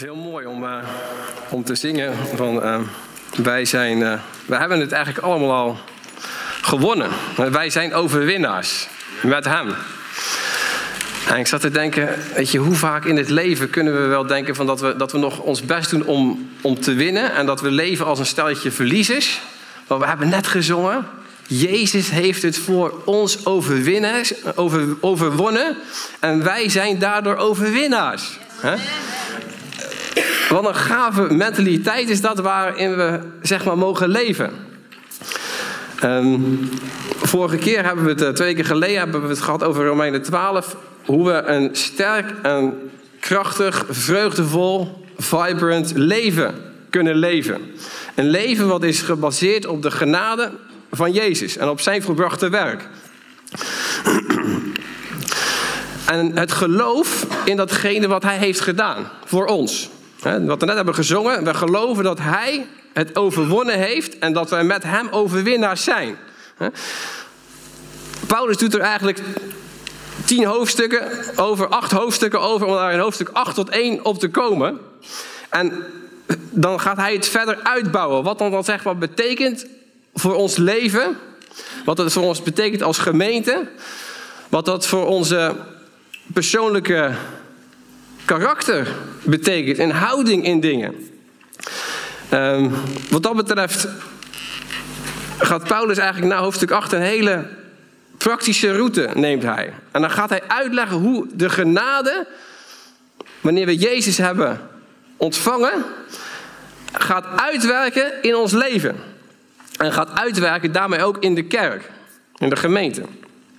heel mooi om, uh, om te zingen van uh, wij zijn, uh, hebben het eigenlijk allemaal al gewonnen. Wij zijn overwinnaars met hem. En ik zat te denken, weet je, hoe vaak in het leven kunnen we wel denken van dat, we, dat we nog ons best doen om, om te winnen en dat we leven als een stelletje verliezers. Maar we hebben net gezongen, Jezus heeft het voor ons over, overwonnen en wij zijn daardoor overwinnaars. Hè? Wat een gave mentaliteit is dat waarin we zeg maar mogen leven. Um, vorige keer hebben we het, uh, twee keer geleden hebben we het gehad over Romeinen 12. Hoe we een sterk en krachtig, vreugdevol, vibrant leven kunnen leven. Een leven wat is gebaseerd op de genade van Jezus en op zijn volbrachte werk. En het geloof in datgene wat hij heeft gedaan voor ons. Wat we net hebben gezongen, we geloven dat hij het overwonnen heeft en dat wij met hem overwinnaars zijn. Paulus doet er eigenlijk tien hoofdstukken over, acht hoofdstukken over, om daar in hoofdstuk 8 tot 1 op te komen. En dan gaat hij het verder uitbouwen. Wat dan, dan zeg wat betekent voor ons leven, wat het voor ons betekent als gemeente, wat dat voor onze persoonlijke karakter betekent en houding in dingen. Um, wat dat betreft gaat Paulus eigenlijk na hoofdstuk 8 een hele praktische route neemt hij. En dan gaat hij uitleggen hoe de genade, wanneer we Jezus hebben ontvangen, gaat uitwerken in ons leven. En gaat uitwerken daarmee ook in de kerk, in de gemeente.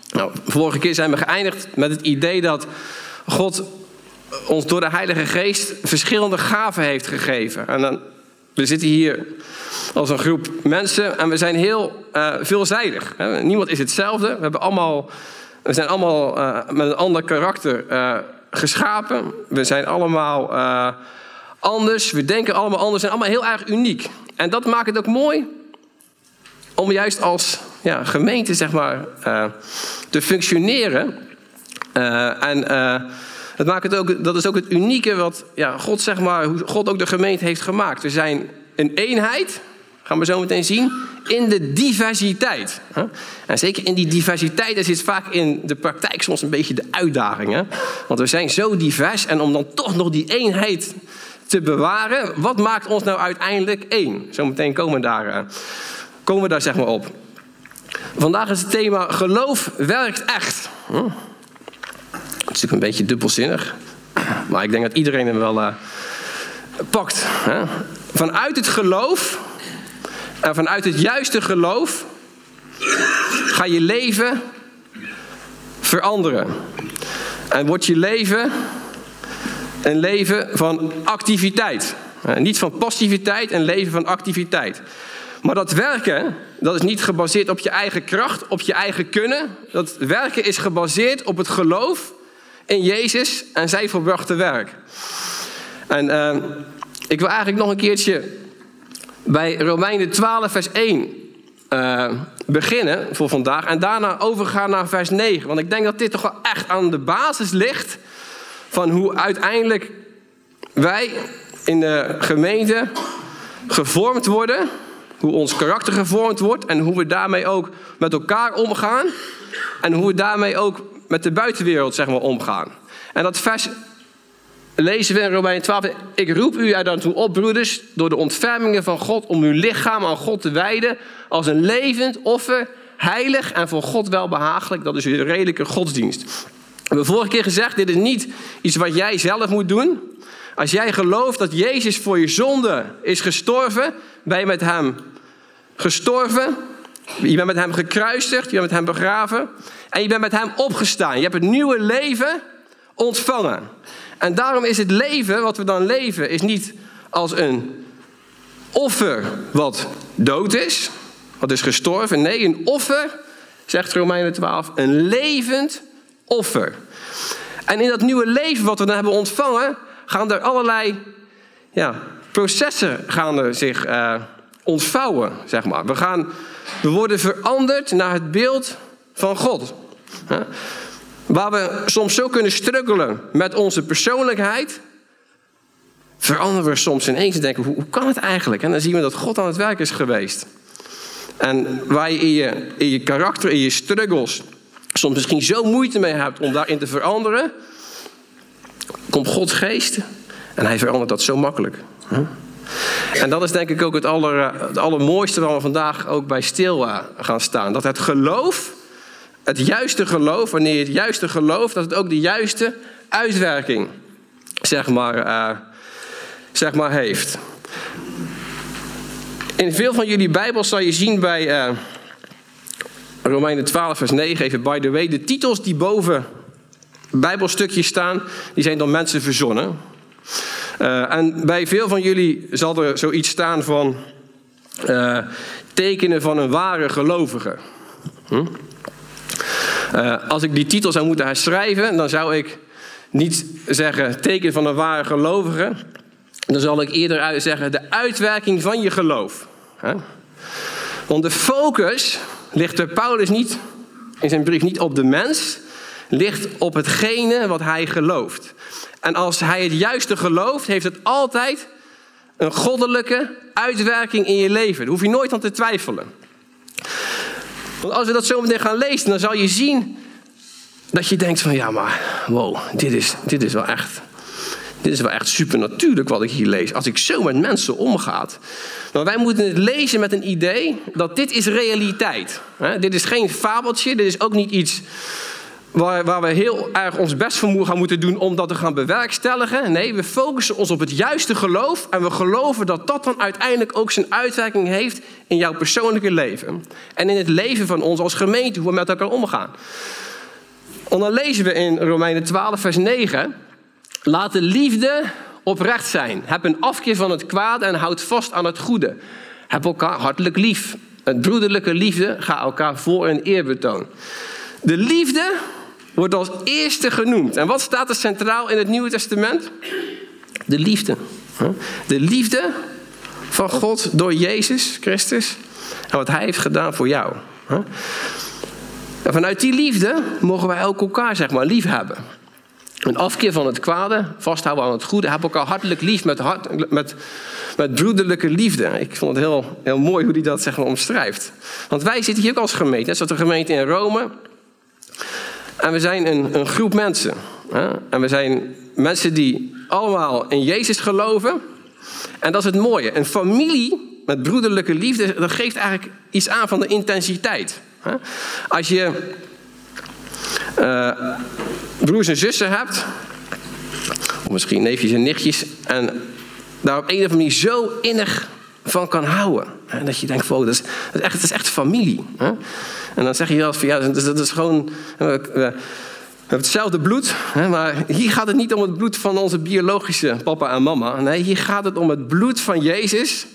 Nou, vorige keer zijn we geëindigd met het idee dat God ons door de Heilige Geest verschillende gaven heeft gegeven. En dan, we zitten hier als een groep mensen en we zijn heel uh, veelzijdig. Niemand is hetzelfde. We, hebben allemaal, we zijn allemaal uh, met een ander karakter uh, geschapen. We zijn allemaal anders. We denken allemaal anders. We zijn allemaal heel erg uniek. En dat maakt het ook mooi om juist als ja, gemeente zeg maar, te functioneren. en dat, maakt het ook, dat is ook het unieke wat ja, God, zeg maar, hoe God ook de gemeente heeft gemaakt. We zijn een eenheid, gaan we zo meteen zien, in de diversiteit. En zeker in die diversiteit, daar zit vaak in de praktijk soms een beetje de uitdaging. Hè? Want we zijn zo divers en om dan toch nog die eenheid te bewaren, wat maakt ons nou uiteindelijk één? Zometeen komen we daar, eh, komen we daar zeg maar op. Vandaag is het thema geloof werkt echt. Natuurlijk een beetje dubbelzinnig. Maar ik denk dat iedereen hem wel uh, pakt. Hè? Vanuit het geloof en vanuit het juiste geloof ga je leven veranderen. En wordt je leven een leven van activiteit. Niet van passiviteit, een leven van activiteit. Maar dat werken, dat is niet gebaseerd op je eigen kracht, op je eigen kunnen. Dat werken is gebaseerd op het geloof in Jezus en zijn volbrachte werk. En uh, ik wil eigenlijk nog een keertje bij Romeinen 12, vers 1 uh, eh, beginnen voor vandaag. En daarna overgaan naar vers 9. Want ik denk dat dit toch wel echt aan de basis ligt van hoe uiteindelijk wij in de gemeente gevormd worden. Hoe ons karakter gevormd wordt en hoe we daarmee ook met elkaar omgaan. En hoe we daarmee ook met de buitenwereld zeg maar, omgaan. En dat vers lezen we in Romein 12. Ik roep u er dan toe op, broeders, door de ontfermingen van God, om uw lichaam aan God te wijden als een levend offer, heilig en voor God welbehagelijk. Dat is uw redelijke godsdienst. We hebben vorige keer gezegd, dit is niet iets wat jij zelf moet doen. Als jij gelooft dat Jezus voor je zonde is gestorven, ben je met hem gestorven. Je bent met hem gekruisigd, je bent met hem begraven. En je bent met hem opgestaan. Je hebt het nieuwe leven ontvangen. En daarom is het leven wat we dan leven, is niet als een offer wat dood is, wat is gestorven. Nee, een offer, zegt Romeinen 12, een levend offer. En in dat nieuwe leven wat we dan hebben ontvangen, gaan er allerlei ja, processen gaan er zich uh, ontvouwen, zeg maar. We, gaan, we worden veranderd naar het beeld van God. Waar we soms zo kunnen struggelen met onze persoonlijkheid, veranderen we soms ineens en denken, hoe, kan het eigenlijk? En dan zien we dat God aan het werk is geweest. En waar je in je, in je karakter, in je struggles, soms misschien zo moeite mee hebt om daarin te veranderen, komt Gods geest en hij verandert dat zo makkelijk. En dat is denk ik ook het, aller, het allermooiste waar we vandaag ook bij stil eh, gaan staan. Dat het geloof, het juiste geloof, wanneer je het juiste gelooft, dat het ook de juiste uitwerking zeg maar, uh, zeg maar heeft. In veel van jullie Bijbels zal je zien bij uh, Romeinen 12, vers 9, even by the way, de titels die boven Bijbelstukjes staan, die zijn door mensen verzonnen. Uh, en bij veel van jullie zal er zoiets staan van uh, tekenen van een ware gelovige. Hm? Uh, als ik die titel zou moeten herschrijven, dan zou ik niet zeggen teken van een ware gelovige. Dan zal ik eerder zeggen de uitwerking van je geloof. Want de focus ligt er Paulus niet in zijn brief niet op de mens, ligt op hetgene wat hij gelooft. En als hij het juiste gelooft, heeft het altijd een goddelijke uitwerking in je leven. Daar hoef je nooit aan te twijfelen. Want als we dat zo meteen gaan lezen, dan zal je zien dat je denkt van ja, maar wow, dit is, dit is wel echt. Dit is wel echt supernatuurlijk wat ik hier lees. Als ik zo met mensen omgaat. Maar wij moeten het lezen met een idee dat dit is realiteit. Dit is geen fabeltje. Dit is ook niet iets waar, waar, we heel erg ons best voor gaan moeten doen om dat te gaan bewerkstelligen. Nee, we focussen ons op het juiste geloof. En we geloven dat dat dan uiteindelijk ook zijn uitwerking heeft in jouw persoonlijke leven. En in het leven van ons als gemeente, hoe we met elkaar omgaan. En dan lezen we in Romeinen 12, vers 9. Laat de liefde oprecht zijn. Heb een afkeer van het kwaad en houd vast aan het goede. Heb elkaar hartelijk lief. Een broederlijke liefde, ga elkaar voor en eer betoon. De liefde wordt als eerste genoemd. En wat staat er centraal in het Nieuwe Testament? De liefde. De liefde van God door Jezus Christus en wat Hij heeft gedaan voor jou. En vanuit die liefde mogen wij ook elkaar zeg maar, lief hebben. Een afkeer van het kwade, vasthouden aan het goede. Heb elkaar hartelijk lief met, hart, met, met broederlijke liefde. Ik vond het heel, heel mooi hoe hij dat zeg maar, omschrijft. Want wij zitten hier ook als gemeente. Net zoals de gemeente in Rome. En we zijn een, een groep mensen. Hè? En we zijn mensen die allemaal in Jezus geloven. En dat is het mooie. Een familie met broederlijke liefde, dat geeft eigenlijk iets aan van de intensiteit. Hè? Als je uh, broers en zussen hebt, of misschien neefjes en nichtjes, en daar op een of andere manier zo innig van kan houden. Hè? Dat je denkt, wow, dat, is, echt, is echt familie. Hè? En dan zeg je wel van ja, dat is gewoon. We, hebben hetzelfde bloed, maar hier gaat het niet om het bloed van onze biologische papa en mama. Nee, hier gaat het om het bloed van Jezus,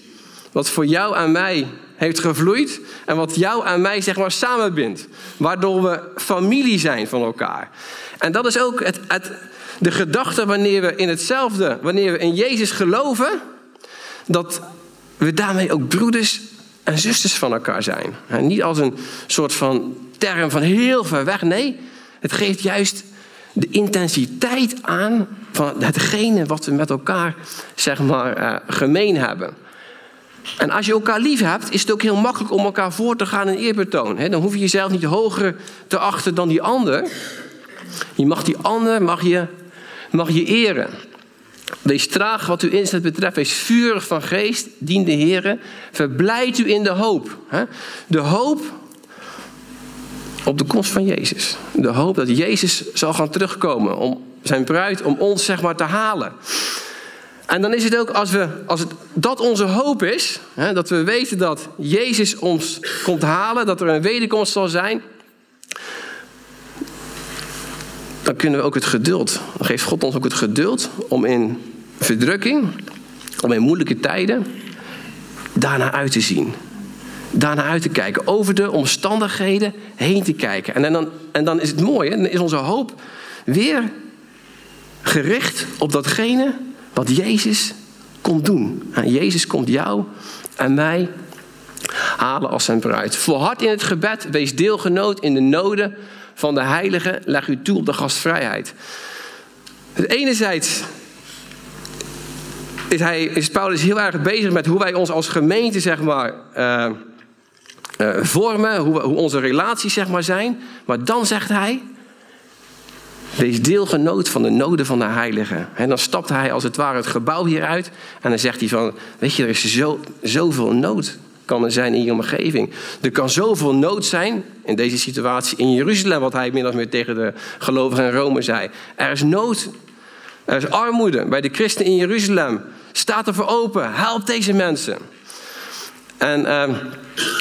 wat voor jou en mij heeft gevloeid en wat jou en mij zeg maar samenbindt. Waardoor we familie zijn van elkaar. En dat is ook het, het, de gedachte wanneer we in hetzelfde, wanneer we in Jezus geloven, dat we daarmee ook broeders en zusters van elkaar zijn. Niet als een soort van term van heel ver weg. Nee, het geeft juist de intensiteit aan van hetgene wat we met elkaar zeg maar, uh, gemeen hebben. En als je elkaar lief hebt, is het ook heel makkelijk om elkaar voor te gaan in eerbetoon. Dan hoef je jezelf niet hoger te achten dan die ander. Je mag die ander mag je, mag je eren. Wees traag wat uw inzet betreft. Wees vurig van geest. Dien de Heer. Verblijd u in de hoop. De hoop op de komst van Jezus. De hoop dat Jezus zal gaan terugkomen om zijn bruid, om ons zeg maar te halen. En dan is het ook als, we, als het, dat onze hoop is, hè, dat we weten dat Jezus ons komt halen, dat er een wederkomst zal zijn, dan kunnen we ook het geduld, dan geeft God ons ook het geduld om in verdrukking, om in moeilijke tijden, daarna uit te zien. Daarna uit te kijken, over de omstandigheden heen te kijken. En dan, en dan is het mooi, dan is onze hoop weer gericht op datgene wat Jezus komt doen. En Jezus komt jou en mij halen als zijn bruid. Volhard in het gebed, wees deelgenoot in de noden van de heilige, leg u toe op de gastvrijheid. Enerzijds is, hij, is Paulus heel erg bezig met hoe wij ons als gemeente zeg maar, uh, uh, vormen, hoe, hoe onze relaties zeg maar, zijn. Maar dan zegt hij, wees deelgenoot van de noden van de heiligen. En dan stapt hij als het ware het gebouw hieruit en dan zegt hij van, weet je, er is zo, zoveel nood kan er zijn in je omgeving. Er kan zoveel nood zijn in deze situatie in Jeruzalem, wat hij of meer tegen de gelovigen in Rome zei. Er is nood, er is armoede bij de christenen in Jeruzalem. Staat er voor open, help deze mensen. En uh,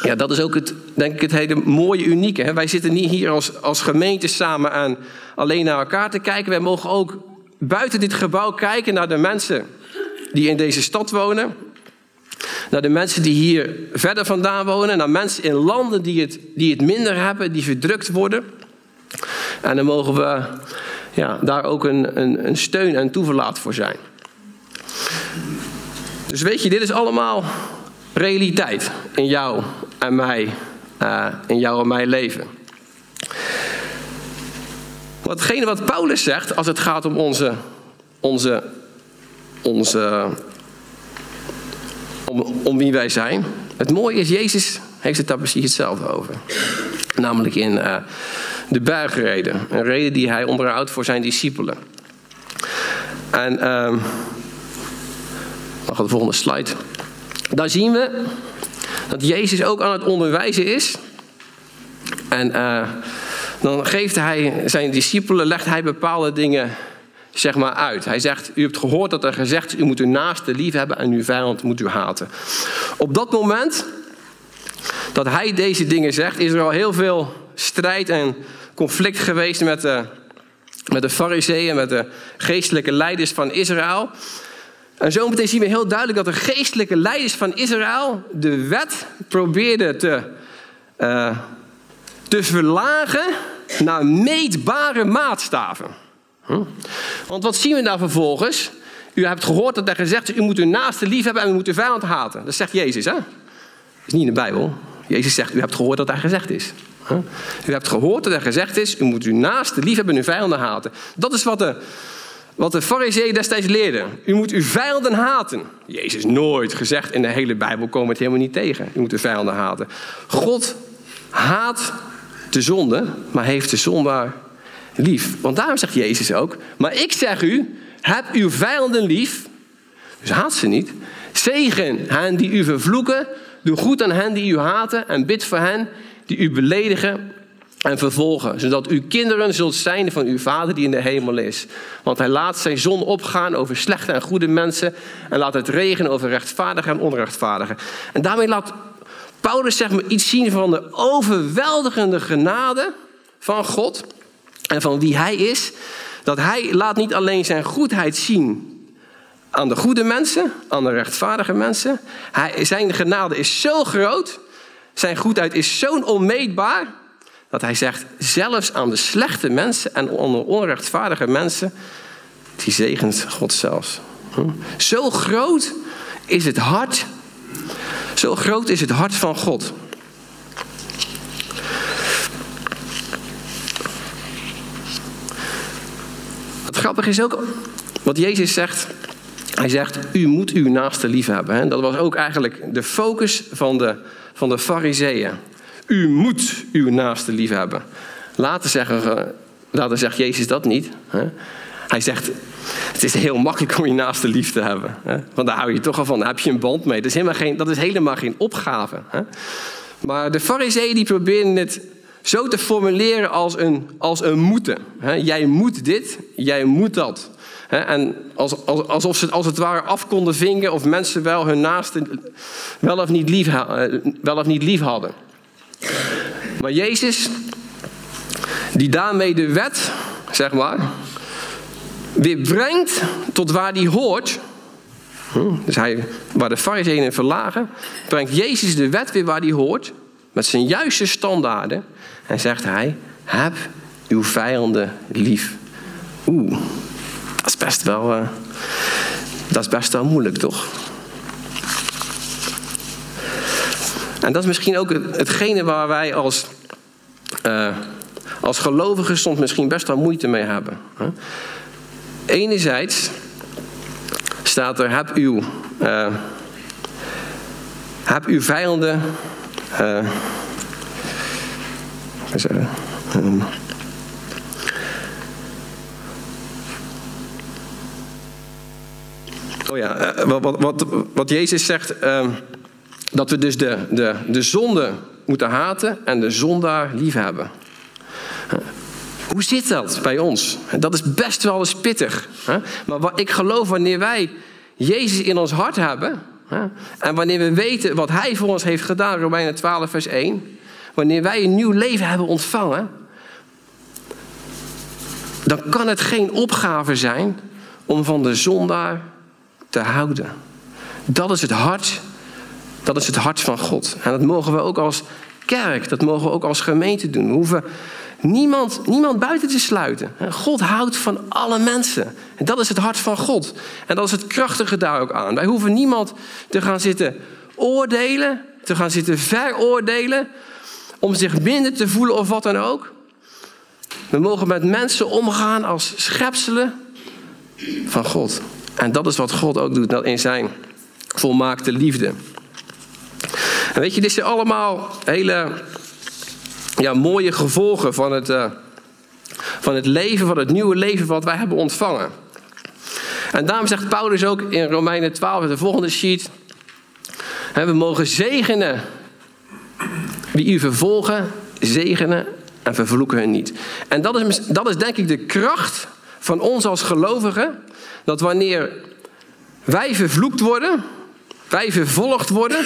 ja, dat is ook het, denk ik, het hele mooie, unieke. Hè? Wij zitten niet hier als, als gemeente samen en alleen naar elkaar te kijken. Wij mogen ook buiten dit gebouw kijken naar de mensen die in deze stad wonen. Naar de mensen die hier verder vandaan wonen. Naar mensen in landen die het, die het minder hebben, die verdrukt worden. En dan mogen we ja, daar ook een, een, een steun en toeverlaat voor zijn. Dus weet je, dit is allemaal realiteit in jou en mij, uh, in jou en mijn leven. Watgene wat Paulus zegt als het gaat om onze, onze, onze om, wie wij zijn. Het mooie is, Jezus heeft het daar precies hetzelfde over. Namelijk in uh, de bergreden. Een reden die hij onderhoudt voor zijn discipelen. En uh, mag de volgende slide. Daar zien we dat Jezus ook aan het onderwijzen is. En uh, dan geeft hij zijn discipelen, legt hij bepaalde dingen zeg maar uit. Hij zegt, u hebt gehoord dat er gezegd is, u moet uw naaste lief hebben en uw vijand moet u haten. Op dat moment dat hij deze dingen zegt, is er al heel veel strijd en conflict geweest met de, met de fariseeën, met de geestelijke leiders van Israël. En zo meteen zien we heel duidelijk dat de geestelijke leiders van Israël de wet probeerden te, uh, te verlagen naar meetbare maatstaven. Want wat zien we daar vervolgens? U hebt gehoord dat er gezegd is, u moet uw naaste lief hebben en u moet uw vijand haten. Dat zegt Jezus, hè? Dat is niet in de Bijbel. Jezus zegt, u hebt gehoord dat er gezegd is. U hebt gehoord dat er gezegd is, u moet uw naaste lief hebben en uw vijanden haten. Dat is wat de, wat de fariseeën destijds leerden. U moet uw vijanden haten. Jezus nooit gezegd, in de hele Bijbel komen we het helemaal niet tegen. U moet uw vijanden haten. God haat de zonde, maar heeft de zondaar lief. Want daarom zegt Jezus ook, maar ik zeg u, heb uw vijanden lief. Dus haat ze niet. Zegen hen die u vervloeken. Doe goed aan hen die u haten. En bid voor hen die u beledigen en vervolgen. Zodat u kinderen zult zijn van uw vader die in de hemel is. Want hij laat zijn zon opgaan over slechte en goede mensen. En laat het regenen over rechtvaardigen en onrechtvaardigen. En daarmee laat Paulus zeg iets zien van de overweldigende genade van God en van wie hij is, dat hij laat niet alleen zijn goedheid zien aan de goede mensen, aan de rechtvaardige mensen. Zijn genade is zo groot, zijn goedheid is zo onmeetbaar, dat hij zegt, zelfs aan de slechte mensen en de onrechtvaardige mensen, die zegent God zelfs. Hm? Zo groot is het hart, zo groot is het hart van God. Grappig is ook wat Jezus zegt. Hij zegt, u moet uw naaste lief hebben. Dat was ook eigenlijk de focus van de, van de fariseeën. U moet uw naaste lief hebben. Later, zeggen, later zegt Jezus dat niet. Hij zegt, het is heel makkelijk om je naaste lief te hebben. Want daar hou je toch al van, daar heb je een band mee. Dat is helemaal geen, dat is helemaal geen opgave. Maar de fariseeën die proberen het zo te formuleren als een, als een moeten. jij moet dit, jij moet dat. en alsof ze het als het ware af konden vingen of mensen wel hun naasten wel of niet lief, eh, wel of niet lief hadden. Maar Jezus, die daarmee de wet, zeg maar, weer brengt tot waar die hoort. Dus hij, waar de fariseeën verlagen, brengt Jezus de wet weer waar die hoort. Met zijn juiste standaarden. En zegt hij, heb uw vijanden lief. Oeh, dat is best wel, uh, dat is best wel moeilijk, toch? En dat is misschien ook hetgene waar wij als, uh, als gelovigen soms misschien best wel moeite mee hebben. Enerzijds staat er, heb uw, uh, heb uw vijanden, zeggen, um, oh ja, uh, wat, wat, wat Jezus zegt, uh, dat we dus de, de, de zonde moeten haten en de zondaar liefhebben. Hoe zit dat bij ons? Dat is best wel eens pittig. Maar wat ik geloof wanneer wij Jezus in ons hart hebben. En wanneer we weten wat Hij voor ons heeft gedaan, Romeinen 12, vers 1. Wanneer wij een nieuw leven hebben ontvangen. Dan kan het geen opgave zijn om van de zondaar te houden. Dat is het hart. Dat is het hart van God. En dat mogen we ook als kerk, dat mogen we ook als gemeente doen. We hoeven niemand, niemand buiten te sluiten. God houdt van alle mensen. En dat is het hart van God. En dat is het krachtige daar ook aan. Wij hoeven niemand te gaan zitten oordelen, te gaan zitten veroordelen, om zich minder te voelen of wat dan ook. We mogen met mensen omgaan als schepselen van God. En dat is wat God ook doet in zijn volmaakte liefde. En weet je, dit zijn allemaal hele ja, mooie gevolgen van het, uh, van het leven, van het nieuwe leven wat wij hebben ontvangen. En daarom zegt Paulus ook in Romeinen 12, de volgende sheet. We mogen zegenen wie u vervolgen, zegenen en vervloeken hun niet. En dat is, dat is denk ik de kracht van ons als gelovigen. Dat wanneer wij vervloekt worden, wij vervolgd worden,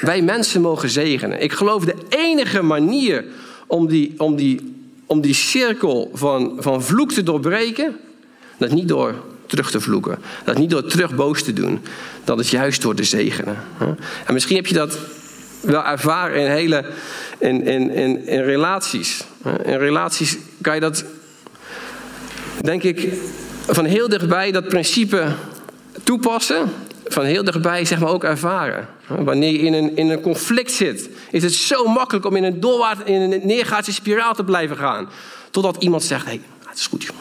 wij mensen mogen zegenen. Ik geloof de enige manier om die, om die, om die cirkel van, van vloek te doorbreken, dat niet door terug te vloeken. Dat niet door terug boos te doen. Dat is juist door te zegenen. En misschien heb je dat wel ervaren in hele in, in, in, in relaties. In relaties kan je dat, denk ik, van heel dichtbij dat principe toepassen van heel dichtbij zeg maar, ook ervaren. Wanneer je in een, in een conflict zit, is het zo makkelijk om in een, doorwaart, in een neergaatse spiraal te blijven gaan. Totdat iemand zegt, hé, hey, het is goed joh.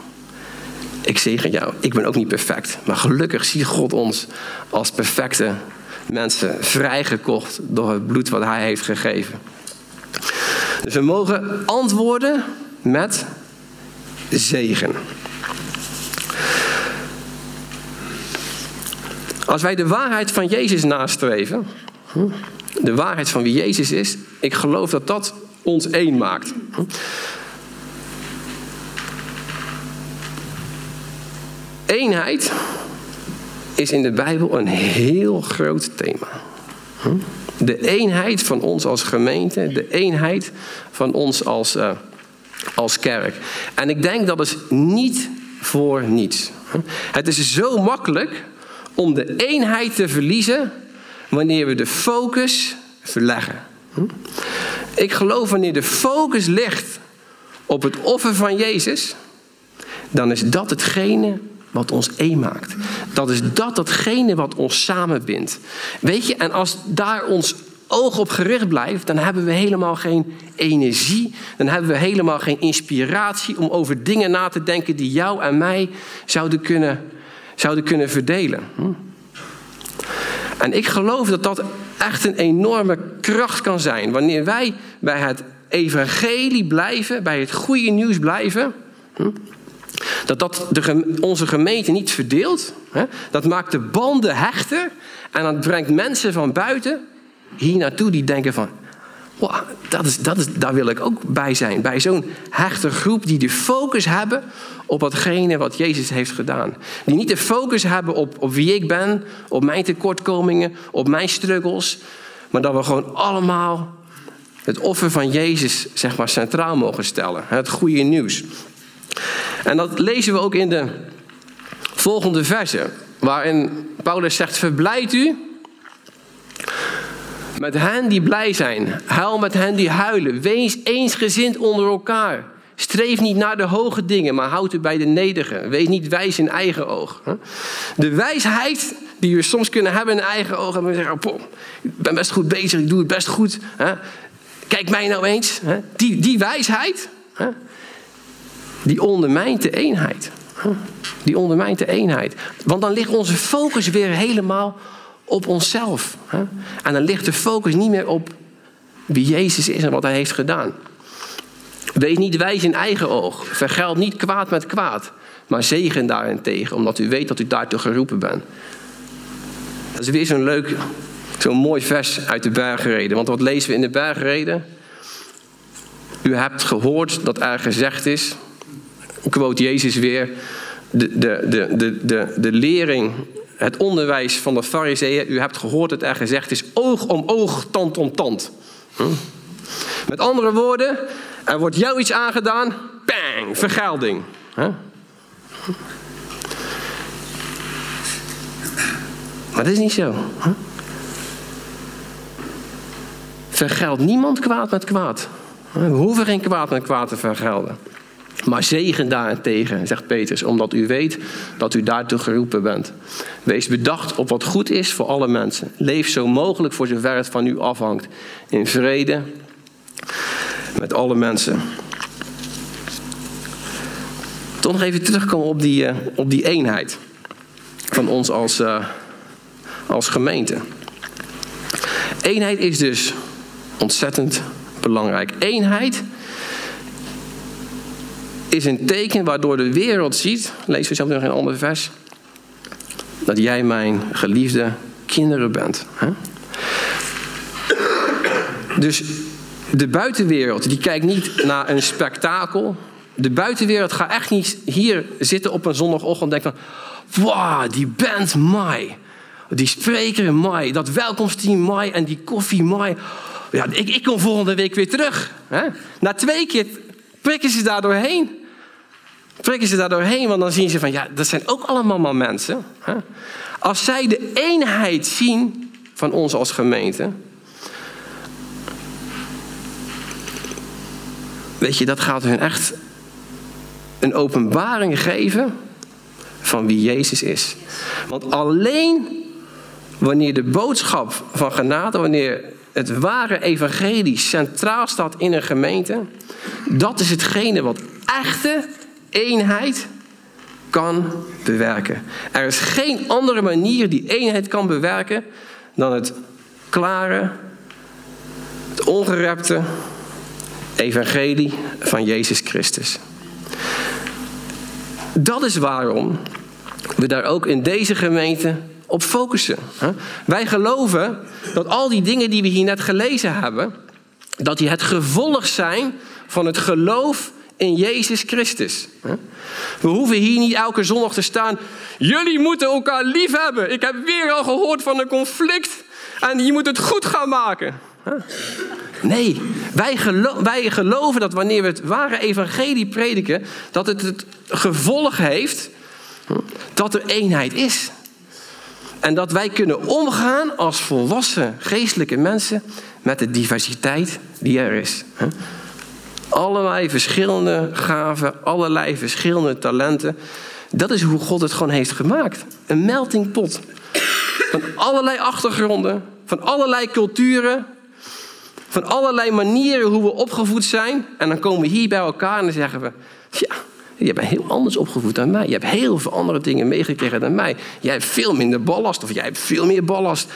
Ik zegen jou, ik ben ook niet perfect. Maar gelukkig ziet God ons als perfecte mensen vrijgekocht door het bloed wat hij heeft gegeven. Dus we mogen antwoorden met zegen. Als wij de waarheid van Jezus nastreven, hm, de waarheid van wie Jezus is, ik geloof dat dat ons één maakt. Eenheid is in de Bijbel een heel groot thema. Hm? De eenheid van ons als gemeente, de eenheid van ons als, uh, als kerk. En ik denk dat is niet voor niets. Hm? Het is zo makkelijk om de eenheid te verliezen wanneer we de focus verleggen. Hm? Ik geloof wanneer de focus ligt op het offer van Jezus, dan is dat hetgene wat ons één maakt. Dat is dat datgene wat ons samenbindt. Weet je, en als daar ons oog op gericht blijft, dan hebben we helemaal geen energie. Dan hebben we helemaal geen inspiratie om over dingen na te denken die jou en mij zouden kunnen zouden kunnen verdelen. Hm? En ik geloof dat dat echt een enorme kracht kan zijn. Wanneer wij bij het evangelie blijven, bij het goede nieuws blijven. Dat dat de, onze gemeente niet verdeelt. Dat maakt de banden hechter. En dat brengt mensen van buiten hier naartoe die denken van... Wow, dat is, dat is, daar wil ik ook bij zijn. Bij zo'n hechte groep die de focus hebben op watgene wat Jezus heeft gedaan. Die niet de focus hebben op, op wie ik ben, op mijn tekortkomingen, op mijn struggles. Maar dat we gewoon allemaal het offer van Jezus zeg maar, centraal mogen stellen. Het goede nieuws. En dat lezen we ook in de volgende verse. Waarin Paulus zegt, verblijd u met hen die blij zijn. Huil met hen die huilen. Wees eensgezind onder elkaar. Streef niet naar de hoge dingen, maar houd u bij de nederige. Wees niet wijs in eigen oog. De wijsheid die we soms kunnen hebben in eigen ogen. En we zeggen, oh, ik ben best goed bezig, ik doe het best goed. Kijk mij nou eens. Die, die wijsheid, die ondermijnt de eenheid. Die ondermijnt de eenheid. Want dan ligt onze focus weer helemaal op onszelf. En dan ligt de focus niet meer op wie Jezus is en wat hij heeft gedaan. Wees niet wijs in eigen oog. Vergeld niet kwaad met kwaad. Maar zegen daarentegen, omdat u weet dat u daartoe geroepen bent. Dat is weer zo'n leuk, zo'n mooi vers uit de bergreden. Want wat lezen we in de bergreden? U hebt gehoord dat er gezegd is, quote Jezus weer, de, de, de, de, de, de lering, het onderwijs van de fariseeën. U hebt gehoord dat er gezegd is, oog om oog, tand om tand. Hm? Met andere woorden, er wordt jou iets aangedaan, bang, vergelding. Maar dat is niet zo. Vergeld niemand kwaad met kwaad. We hoeven geen kwaad met kwaad te vergelden. Maar zegen daarentegen, zegt Petrus, omdat u weet dat u daartoe geroepen bent. Wees bedacht op wat goed is voor alle mensen. Leef zo mogelijk voor zover het van u afhangt. In vrede met alle mensen. Toch nog even terugkomen op die, uh, op die eenheid van ons als, uh, als gemeente. Eenheid is dus ontzettend belangrijk. Eenheid is een teken waardoor de wereld ziet, lees we zelf nog een ander vers, dat jij mijn geliefde kinderen bent. Hè? Dus de buitenwereld die kijkt niet naar een spektakel. De buitenwereld gaat echt niet hier zitten op een zondagochtend en denken van... Wow, die band Mai. Die spreker in Mai. Dat welkomsteam Mai en die koffie Mai. Ja, ik, ik kom volgende week weer terug. Hè? Na twee keer prikken ze daar doorheen. Prikken ze daar doorheen, want dan zien ze van... Ja, dat zijn ook allemaal mensen. Als zij de eenheid zien van ons als gemeente... Weet je, dat gaat hun echt een openbaring geven van wie Jezus is. Want alleen wanneer de boodschap van genade, wanneer het ware evangelie centraal staat in een gemeente, dat is hetgene wat echte eenheid kan bewerken. Er is geen andere manier die eenheid kan bewerken dan het klare, het ongerepte evangelie van Jezus Christus. Dat is waarom we daar ook in deze gemeente op focussen. Wij geloven dat al die dingen die we hier net gelezen hebben, dat die het gevolg zijn van het geloof in Jezus Christus. We hoeven hier niet elke zondag te staan. Jullie moeten elkaar lief hebben. Ik heb weer al gehoord van een conflict en je moet het goed gaan maken. Nee, wij, wij geloven dat wanneer we het ware evangelie prediken, dat het het gevolg heeft dat er eenheid is. En dat wij kunnen omgaan als volwassen geestelijke mensen met de diversiteit die er is. Allerlei verschillende gaven, allerlei verschillende talenten. Dat is hoe God het gewoon heeft gemaakt. Een melting pot. Van allerlei achtergronden, van allerlei culturen, van allerlei manieren hoe we opgevoed zijn. En dan komen we hier bij elkaar en dan zeggen we: Ja, je bent heel anders opgevoed dan mij. Je hebt heel veel andere dingen meegekregen dan mij. Jij hebt veel minder ballast of jij hebt veel meer ballast.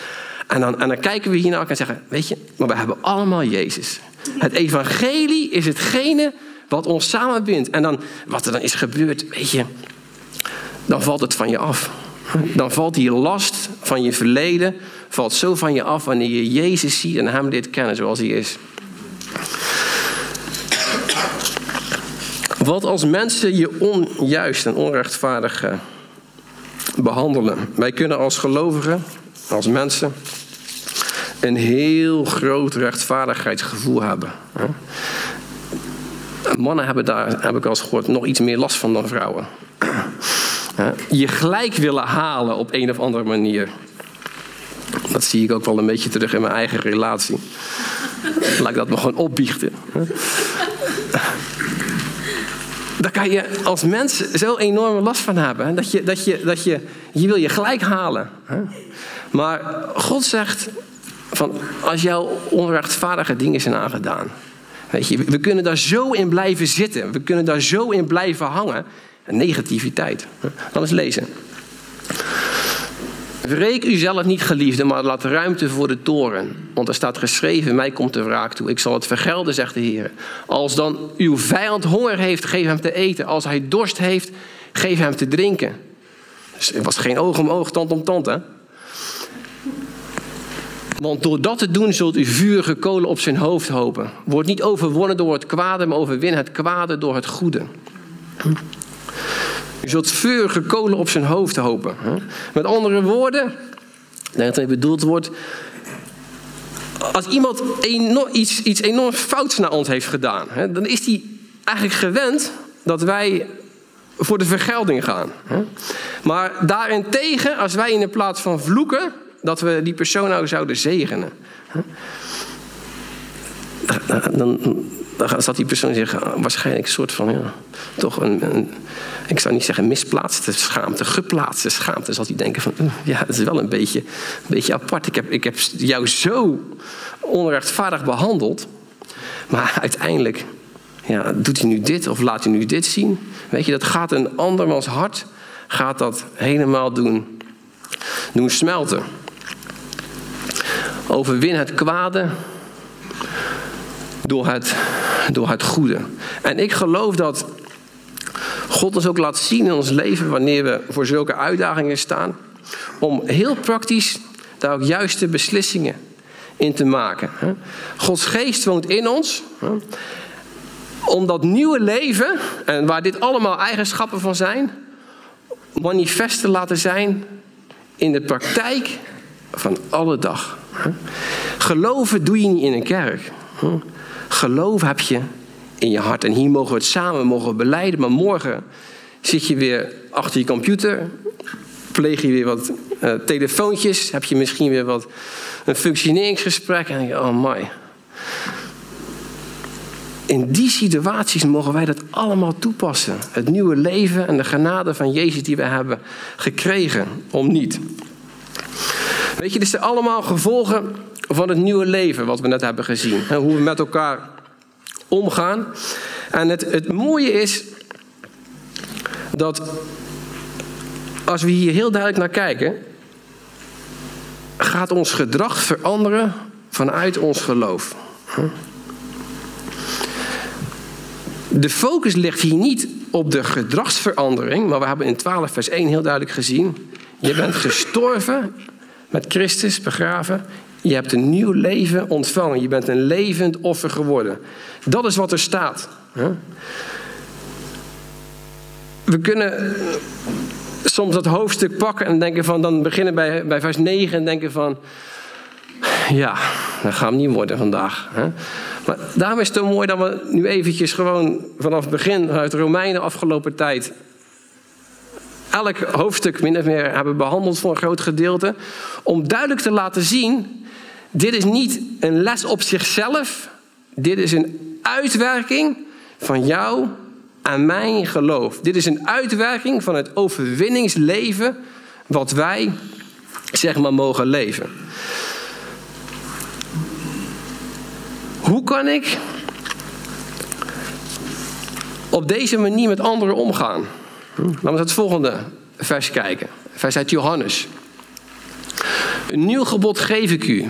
En dan, en dan kijken we hier naar elkaar en zeggen: Weet je, maar we hebben allemaal Jezus. Het evangelie is hetgene wat ons samenbindt. En dan, wat er dan is gebeurd, weet je, dan valt het van je af. Dan valt die last van je verleden valt zo van je af wanneer je Jezus ziet en hem dit kennen zoals hij is. Wat als mensen je onjuist en onrechtvaardig eh, behandelen? Wij kunnen als gelovigen, als mensen, een heel groot rechtvaardigheidsgevoel hebben. Mannen hebben daar, heb ik al gehoord, nog iets meer last van dan vrouwen. Je gelijk willen halen op een of andere manier. Dat zie ik ook wel een beetje terug in mijn eigen relatie. Laat ik dat nog gewoon opbiechten. Daar kan je als mens zo enorme last van hebben. Dat je, dat je, dat je, je wil je gelijk halen. Maar God zegt, van, als jouw onrechtvaardige dingen zijn aangedaan. Weet je, we kunnen daar zo in blijven zitten. We kunnen daar zo in blijven hangen. En negativiteit. Dan eens lezen. Wreek u zelf niet, geliefde, maar laat ruimte voor de toren. Want er staat geschreven, mij komt de wraak toe. Ik zal het vergelden, zegt de Heer. Als dan uw vijand honger heeft, geef hem te eten. Als hij dorst heeft, geef hem te drinken. Dus het was geen oog om oog, tand om tand, hè? Want door dat te doen zult u vurige kolen op zijn hoofd hopen. Word niet overwonnen door het kwade, maar overwin het kwade door het goede. U zult vurige kolen op zijn hoofd hopen. Met andere woorden, dat het bedoeld wordt. Als iemand iets, iets enorm fouts naar ons heeft gedaan, dan is hij eigenlijk gewend dat wij voor de vergelding gaan. Maar daarentegen, als wij in de plaats van vloeken, dat we die persoon nou zouden zegenen. Dan, dan zat die persoon zich waarschijnlijk een soort van, ja, toch een, ik zou niet zeggen misplaatste schaamte, geplaatste schaamte. Zal hij denken van, ja, dat is wel een beetje, een beetje apart. Ik heb, ik heb jou zo onrechtvaardig behandeld. Maar uiteindelijk ja, doet hij nu dit of laat hij nu dit zien. Weet je, dat gaat een andermans hart, gaat dat helemaal doen, doen smelten. Overwin het kwade door het, door het goede. En ik geloof dat God ons ook laat zien in ons leven wanneer we voor zulke uitdagingen staan. Om heel praktisch daar ook juiste beslissingen in te maken. Gods geest woont in ons. Om dat nieuwe leven, en waar dit allemaal eigenschappen van zijn, manifest te laten zijn in de praktijk van alle dag. Geloven doe je niet in een kerk. Geloof heb je in je hart. En hier mogen we het samen mogen beleiden. Maar morgen zit je weer achter je computer. Pleeg je weer wat uh, telefoontjes. Heb je misschien weer wat een functioneringsgesprek. En denk je, oh my. In die situaties mogen wij dat allemaal toepassen. Het nieuwe leven en de genade van Jezus die we hebben gekregen. Om niet. Weet je, dit zijn allemaal gevolgen van het nieuwe leven wat we net hebben gezien. En hoe we met elkaar omgaan. En het, het mooie is dat als we hier heel duidelijk naar kijken, gaat ons gedrag veranderen vanuit ons geloof. De focus ligt hier niet op de gedragsverandering, maar we hebben in 12 vers 1 heel duidelijk gezien. Je bent gestorven met Christus, begraven. Je hebt een nieuw leven ontvangen. Je bent een levend offer geworden. Dat is wat er staat. We kunnen soms dat hoofdstuk pakken en denken van, dan beginnen bij, bij vers 9 en denken van, ja, dat gaat hem niet worden vandaag. Maar daarom is het zo mooi dat we nu eventjes gewoon vanaf het begin, uit Romeinen afgelopen tijd, elk hoofdstuk min of meer hebben behandeld voor een groot gedeelte. Om duidelijk te laten zien, dit is niet een les op zichzelf. Dit is een uitwerking van jou en mijn geloof. Dit is een uitwerking van het overwinningsleven wat wij, zeg maar, mogen leven. Hoe kan ik op deze manier met anderen omgaan? Laten we het volgende vers kijken. Vers uit Johannes. Een nieuw gebod geef ik u.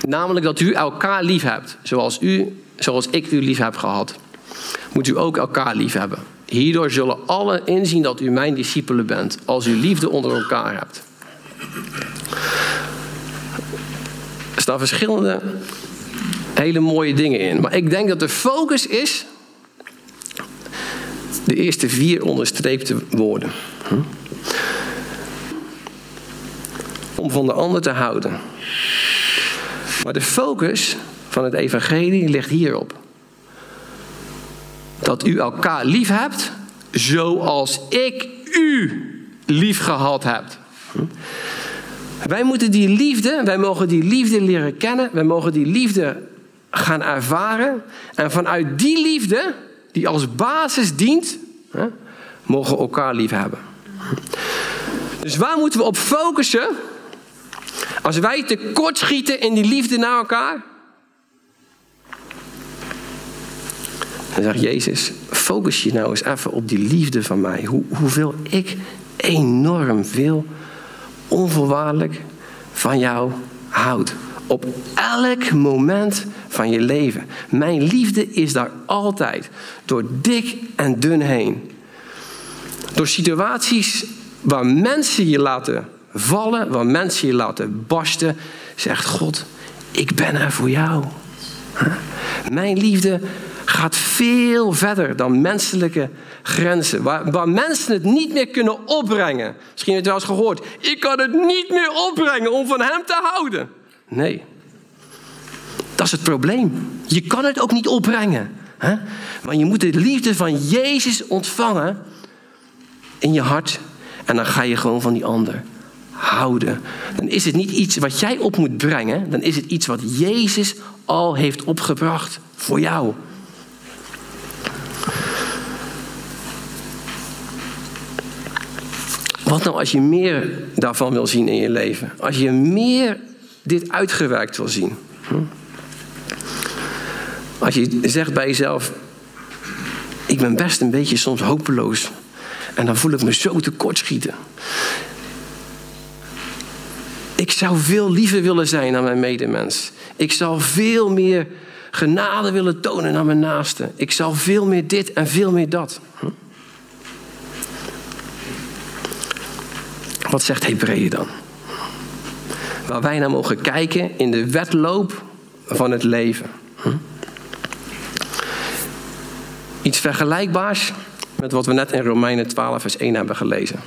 Namelijk dat u elkaar lief hebt. Zoals, u, zoals ik u lief heb gehad. Moet u ook elkaar lief hebben. Hierdoor zullen allen inzien dat u mijn discipelen bent. Als u liefde onder elkaar hebt. Er staan verschillende hele mooie dingen in. Maar ik denk dat de focus is de eerste vier onderstreepte woorden. Hm? Om van de ander te houden. Maar de focus van het evangelie ligt hierop. Dat u elkaar lief hebt zoals ik u lief gehad heb. Hm? Wij moeten die liefde, wij mogen die liefde leren kennen. Wij mogen die liefde gaan ervaren. En vanuit die liefde die als basis dient, hè, mogen elkaar lief hebben. Dus waar moeten we op focussen als wij tekortschieten in die liefde naar elkaar? En zegt Jezus, focus je nou eens even op die liefde van mij. Hoe, hoeveel ik enorm veel onvoorwaardelijk van jou houd. Op elk moment van je leven. Mijn liefde is daar altijd. Door dik en dun heen. Door situaties waar mensen je laten vallen, waar mensen je laten barsten, zegt God, ik ben er voor jou. Mijn liefde gaat veel verder dan menselijke grenzen. Waar, waar, mensen het niet meer kunnen opbrengen. Misschien heb je het wel eens gehoord. Ik kan het niet meer opbrengen om van hem te houden. Nee. Dat is het probleem. Je kan het ook niet opbrengen. Hè? Maar je moet de liefde van Jezus ontvangen in je hart. En dan ga je gewoon van die ander houden. Dan is het niet iets wat jij op moet brengen. Dan is het iets wat Jezus al heeft opgebracht voor jou. Wat nou als je meer daarvan wil zien in je leven? Als je meer dit uitgewerkt wil zien. Hm? Als je zegt bij jezelf, ik ben best een beetje soms hopeloos. En dan voel ik me zo tekortschieten. Ik zou veel liever willen zijn aan mijn medemens. Ik zou veel meer genade willen tonen aan mijn naasten. Ik zou veel meer dit en veel meer dat. Hm? Wat zegt Hebreeën dan? Waar wij naar mogen kijken in de wedloop van het leven. Hm? Iets vergelijkbaars met wat we net in Romeinen 12, vers 1 hebben gelezen.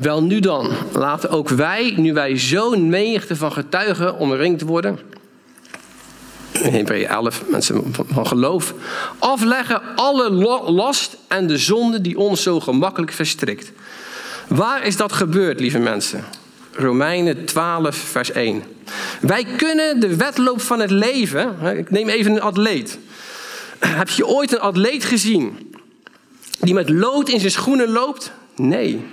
Wel nu dan, laten ook wij, nu wij zo'n menigte van getuigen omringd worden, in Hebreeën 11, mensen van geloof, afleggen alle last en de zonde die ons zo gemakkelijk verstrikt. Waar is dat gebeurd, lieve mensen? Romeinen 12, vers 1. Wij kunnen de wedloop van het leven. Ik neem even een atleet. Heb je ooit een atleet gezien die met lood in zijn schoenen loopt? Nee.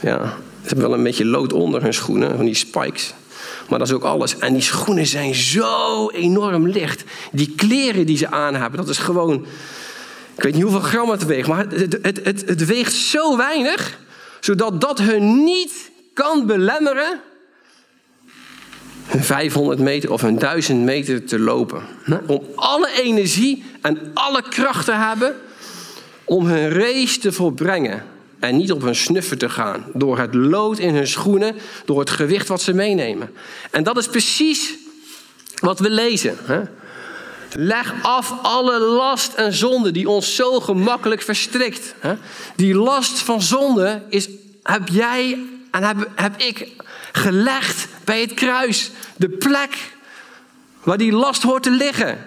Ja, ze hebben wel een beetje lood onder hun schoenen, van die spikes. Maar dat is ook alles. En die schoenen zijn zo enorm licht. Die kleren die ze aan hebben, dat is gewoon. Ik weet niet hoeveel gram het weegt, maar het, het, het, het weegt zo weinig zodat dat hun niet kan belemmeren hun 500 meter of hun 1000 meter te lopen. Om alle energie en alle kracht te hebben om hun race te volbrengen. En niet op hun snuffer te gaan. Door het lood in hun schoenen, door het gewicht wat ze meenemen. En dat is precies wat we lezen. Leg af alle last en zonde die ons zo gemakkelijk verstrikt. Die last van zonde is, heb jij en heb, ik gelegd bij het kruis. De plek waar die last hoort te liggen.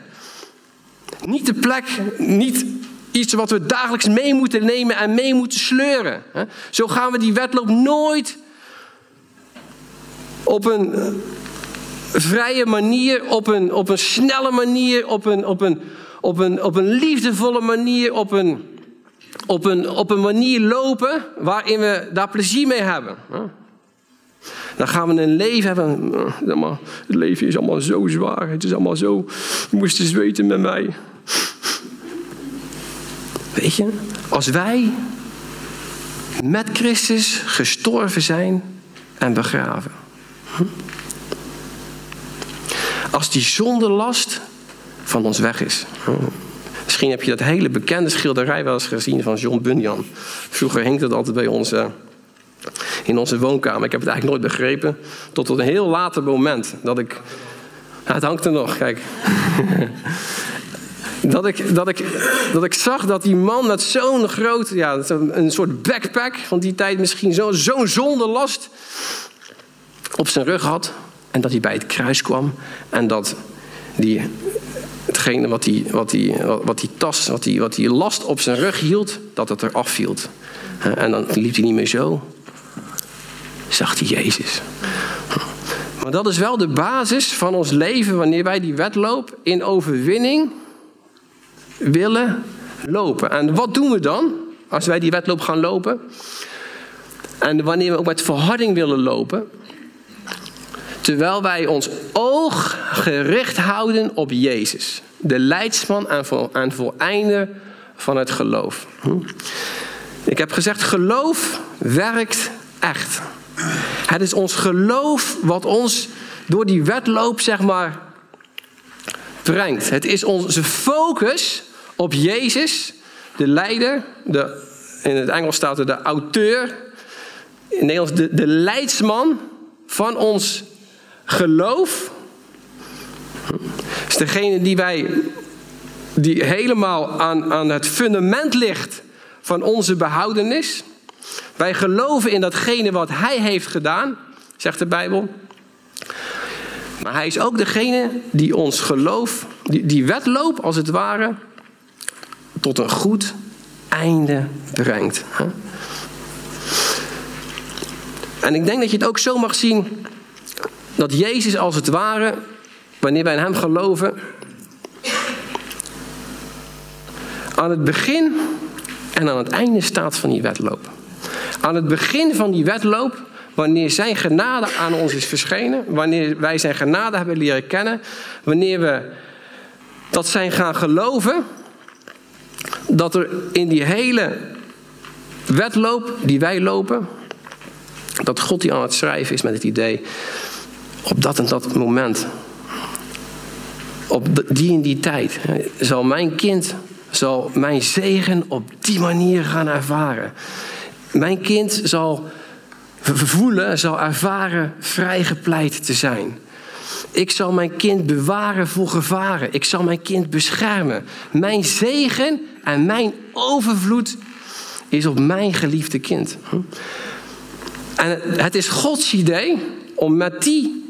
Niet de plek, niet iets wat we dagelijks mee moeten nemen en mee moeten sleuren. Zo gaan we die wedloop nooit op een vrije manier, op een, op een snelle manier, op een, op, een, op, een, op een liefdevolle manier, op een, op, een, op een manier lopen waarin we daar plezier mee hebben. Dan gaan we een leven hebben. Het leven is allemaal zo zwaar. Het is allemaal zo. Je moest eens weten met mij. Weet je, als wij met Christus gestorven zijn en begraven. Als die zondelast van ons weg is. Misschien heb je dat hele bekende schilderij wel eens gezien van John Bunyan. Vroeger hing dat altijd bij ons in onze woonkamer. Ik heb het eigenlijk nooit begrepen. Tot op een heel later moment dat ik. het hangt er nog, kijk. dat, ik, dat, ik, dat ik zag dat die man met zo'n groot, ja, een soort backpack van die tijd misschien zo'n zo zonderlast op zijn rug had. En dat hij bij het kruis kwam en dat die, hetgene wat die, wat die, wat die tas, wat die, wat die last op zijn rug hield, dat het eraf viel. En dan liep hij niet meer zo. Zag hij Jezus. Maar dat is wel de basis van ons leven wanneer wij die wedloop in overwinning willen lopen. En wat doen we dan als wij die wedloop gaan lopen? En wanneer we ook met verharding willen lopen, Terwijl wij ons oog gericht houden op Jezus. De leidsman en, voor, en voleinder van het geloof. Hm? Ik heb gezegd, geloof werkt echt. Het is ons geloof wat ons door die wedloop, zeg maar, brengt. Het is onze focus op Jezus, de leider, de, in het Engels staat er de auteur, in het Nederlands de, de leidsman van ons geloof. Is degene die wij, die helemaal aan, aan het fundament ligt van onze behoudenis. Wij geloven in datgene wat Hij heeft gedaan, zegt de Bijbel. Maar Hij is ook degene die ons geloof, die, die wedloop als het ware, tot een goed einde brengt. En ik denk dat je het ook zo mag zien dat Jezus als het ware, wanneer wij in Hem geloven, aan het begin en aan het einde staat van die wedloop. Aan het begin van die wedloop, wanneer Zijn genade aan ons is verschenen, wanneer wij Zijn genade hebben leren kennen, wanneer we dat zijn gaan geloven, dat er in die hele wedloop die wij lopen, dat God die aan het schrijven is met het idee, op dat en dat moment, op die en die tijd, zal mijn kind, zal mijn zegen op die manier gaan ervaren. Mijn kind zal voelen, zal ervaren vrijgepleit te zijn. Ik zal mijn kind bewaren voor gevaren. Ik zal mijn kind beschermen. Mijn zegen en mijn overvloed is op mijn geliefde kind. En het is Gods idee om met die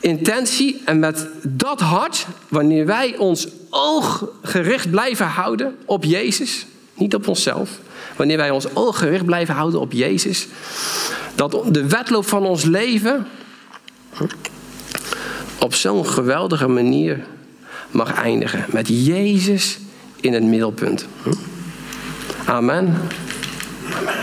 intentie en met dat hart, wanneer wij ons oog gericht blijven houden op Jezus, niet op onszelf, wanneer wij ons oog gericht blijven houden op Jezus, dat de wedloop van ons leven op zo'n geweldige manier mag eindigen. Met Jezus in het middelpunt. Amen. Amen.